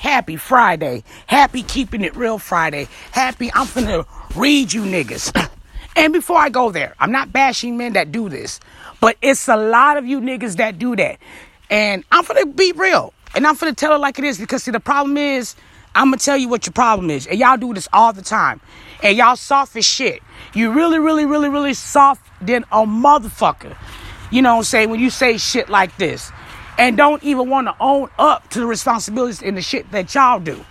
happy Friday. Happy keeping it real Friday. Happy I'm finna read you niggas. and before I go there, I'm not bashing men that do this, but it's a lot of you niggas that do that. And I'm finna be real. And I'm finna tell it like it is because see the problem is I'm gonna tell you what your problem is. And y'all do this all the time. And y'all soft as shit. You really, really, really, really soft than a motherfucker. You know what I'm saying? When you say shit like this. And don't even want to own up to the responsibilities in the shit that y'all do.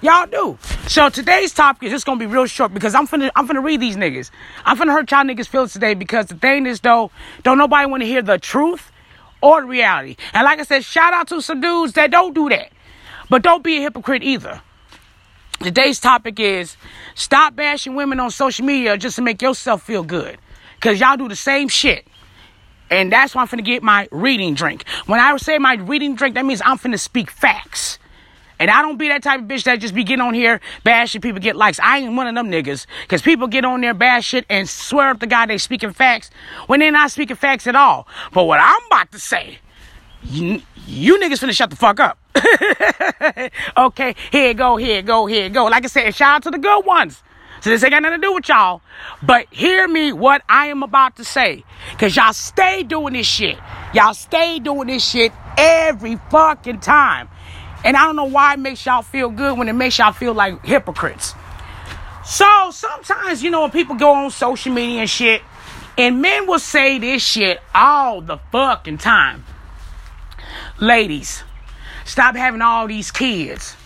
Y'all do. So today's topic is just gonna be real short because I'm finna I'm finna read these niggas. I'm finna hurt y'all niggas feelings today because the thing is though, don't nobody want to hear the truth or the reality. And like I said, shout out to some dudes that don't do that. But don't be a hypocrite either. Today's topic is stop bashing women on social media just to make yourself feel good. Cause y'all do the same shit. And that's why I'm finna get my reading drink. When I say my reading drink, that means I'm finna speak facts. And I don't be that type of bitch that just be getting on here bashing people get likes. I ain't one of them niggas. Cause people get on there bash shit and swear up the guy they speaking facts when they're not speaking facts at all. But what I'm about to say, you, you niggas finna shut the fuck up. okay, here go, here go, here go. Like I said, shout out to the good ones. So this ain't got nothing to do with y'all. But hear me what I am about to say. Cause y'all stay doing this shit. Y'all stay doing this shit every fucking time. And I don't know why it makes y'all feel good when it makes y'all feel like hypocrites. So sometimes, you know, when people go on social media and shit, and men will say this shit all the fucking time. Ladies, stop having all these kids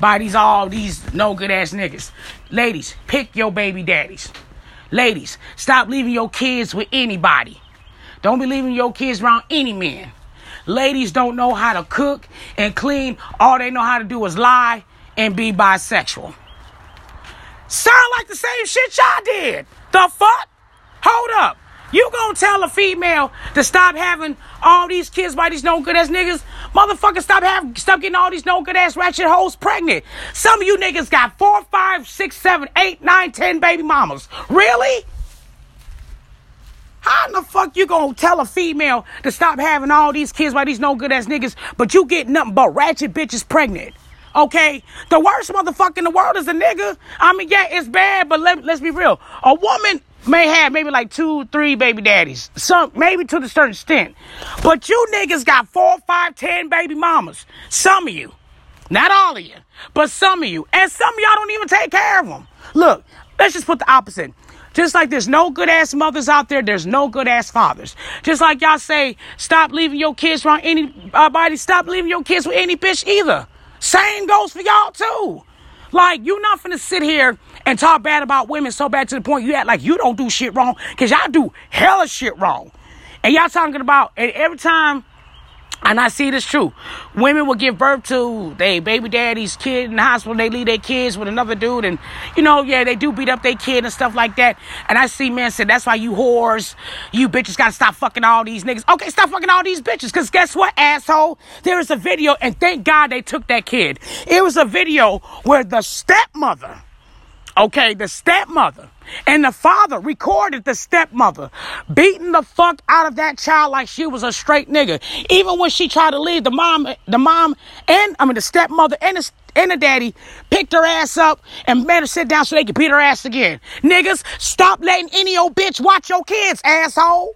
by these all these no good ass niggas. Ladies, pick your baby daddies. Ladies, stop leaving your kids with anybody. Don't be leaving your kids around any men. Ladies don't know how to cook and clean. All they know how to do is lie and be bisexual. Sound like the same shit y'all did. The fuck? Hold up. You gonna tell a female to stop having all these kids by these no good ass niggas? Motherfucker, stop having, stop getting all these no good ass ratchet hoes pregnant. Some of you niggas got four, five, six, seven, eight, nine, ten baby mamas. Really? How in the fuck you gonna tell a female to stop having all these kids by these no good ass niggas, but you get nothing but ratchet bitches pregnant? Okay, the worst motherfucker in the world is a nigga. I mean, yeah, it's bad, but let, let's be real. A woman may have maybe like two, three baby daddies. Some maybe to a certain extent. But you niggas got four, five, ten baby mamas. Some of you. Not all of you, but some of you. And some of y'all don't even take care of them. Look, let's just put the opposite. Just like there's no good ass mothers out there, there's no good ass fathers. Just like y'all say, stop leaving your kids around anybody, uh, stop leaving your kids with any bitch either. Same goes for y'all too. Like, you're not finna sit here and talk bad about women so bad to the point you act like you don't do shit wrong, because y'all do hella shit wrong. And y'all talking about, and every time and I see this true. Women will give birth to their baby daddy's kid in the hospital. They leave their kids with another dude. And, you know, yeah, they do beat up their kid and stuff like that. And I see men say, that's why you whores, you bitches gotta stop fucking all these niggas. Okay, stop fucking all these bitches. Cause guess what, asshole? There is a video, and thank God they took that kid. It was a video where the stepmother, okay, the stepmother, and the father recorded the stepmother beating the fuck out of that child like she was a straight nigga. Even when she tried to leave, the mom, the mom, and I mean the stepmother and the and the daddy picked her ass up and made her sit down so they could beat her ass again. Niggas, stop letting any old bitch watch your kids, asshole.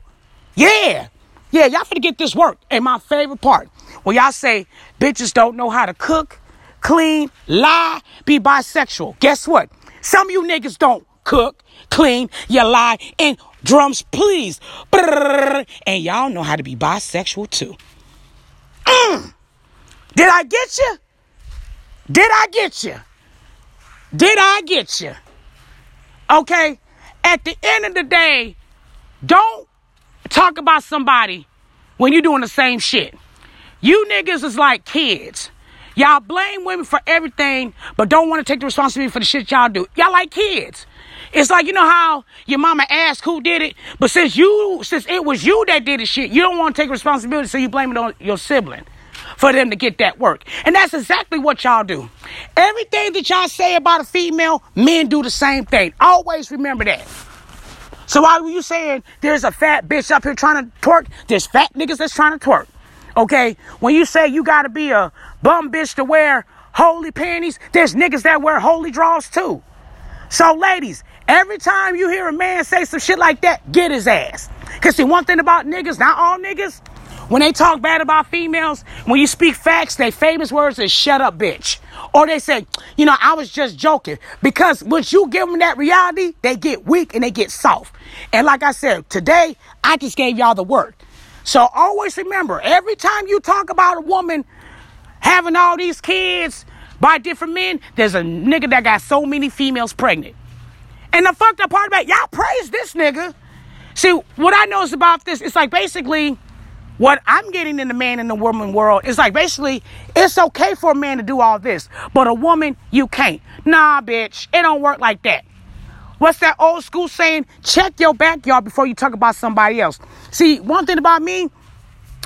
Yeah. Yeah, y'all finna get this work. And my favorite part, when y'all say bitches don't know how to cook, clean, lie, be bisexual. Guess what? Some of you niggas don't cook, clean, you lie, and drums, please. And y'all know how to be bisexual too. Mm. Did I get you? Did I get you? Did I get you? Okay. At the end of the day, don't talk about somebody when you're doing the same shit. You niggas is like kids. Y'all blame women for everything, but don't want to take the responsibility for the shit y'all do. Y'all like kids. It's like you know how your mama asked who did it, but since you since it was you that did the shit, you don't want to take responsibility, so you blame it on your sibling for them to get that work. And that's exactly what y'all do. Everything that y'all say about a female, men do the same thing. Always remember that. So why were you saying there's a fat bitch up here trying to twerk, there's fat niggas that's trying to twerk. Okay? When you say you gotta be a bum bitch to wear holey panties. There's niggas that wear holey draws too. So, ladies, every time you hear a man say some shit like that, get his ass. Because, see, one thing about niggas, not all niggas, when they talk bad about females, when you speak facts, their famous words is shut up, bitch. Or they say, you know, I was just joking. Because once you give them that reality, they get weak and they get soft. And like I said, today, I just gave y'all the word. So always remember, every time you talk about a woman having all these kids by different men, there's a nigga that got so many females pregnant. And the fucked up part about y'all praise this nigga. See, what I know is about this, it's like basically what I'm getting in the man and the woman world is like basically it's okay for a man to do all this, but a woman, you can't. Nah, bitch, it don't work like that. What's that old school saying? Check your backyard before you talk about somebody else. See, one thing about me,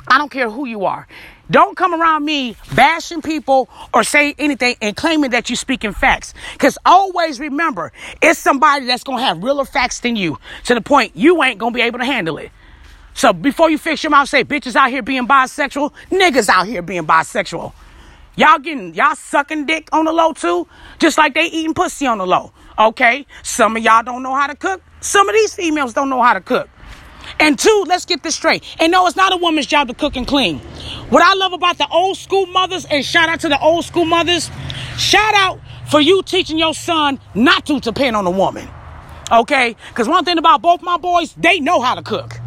I don't care who you are. Don't come around me bashing people or saying anything and claiming that you're speaking facts. Because always remember, it's somebody that's going to have realer facts than you to the point you ain't going to be able to handle it. So before you fix your mouth, say bitches out here being bisexual, niggas out here being bisexual. Y'all getting, y'all sucking dick on the low too, just like they eating pussy on the low. Okay? Some of y'all don't know how to cook. Some of these females don't know how to cook. And two, let's get this straight. And no, it's not a woman's job to cook and clean. What I love about the old school mothers, and shout out to the old school mothers, shout out for you teaching your son not to depend on a woman. Okay? Because one thing about both my boys, they know how to cook.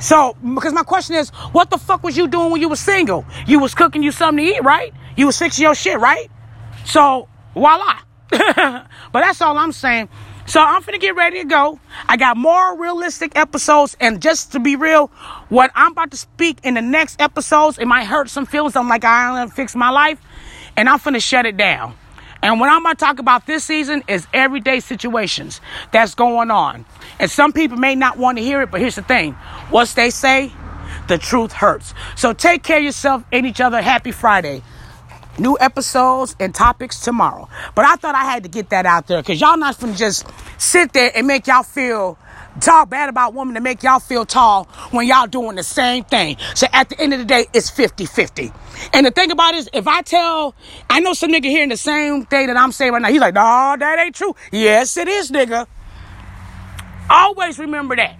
So, because my question is, what the fuck was you doing when you were single? You was cooking you something to eat, right? You was fixing your shit, right? So, voila. but that's all I'm saying. So I'm gonna get ready to go. I got more realistic episodes, and just to be real, what I'm about to speak in the next episodes, it might hurt some feelings. I'm like, I don't fix my life, and I'm gonna shut it down. And what I'm going to talk about this season is everyday situations that's going on. And some people may not want to hear it, but here's the thing. What they say, the truth hurts. So take care of yourself and each other. Happy Friday. New episodes and topics tomorrow. But I thought I had to get that out there because y'all not going to just sit there and make y'all feel talk bad about women to make y'all feel tall when y'all doing the same thing. So at the end of the day, it's 50-50. And the thing about it is, if I tell, I know some nigga hearing the same thing that I'm saying right now. He's like, no, that ain't true. Yes, it is, nigga. Always remember that.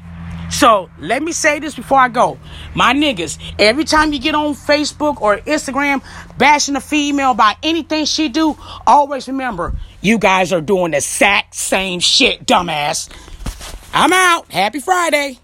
So let me say this before I go. My niggas, every time you get on Facebook or Instagram bashing a female about anything she do, always remember, you guys are doing the exact same shit, dumbass. I'm out. Happy Friday.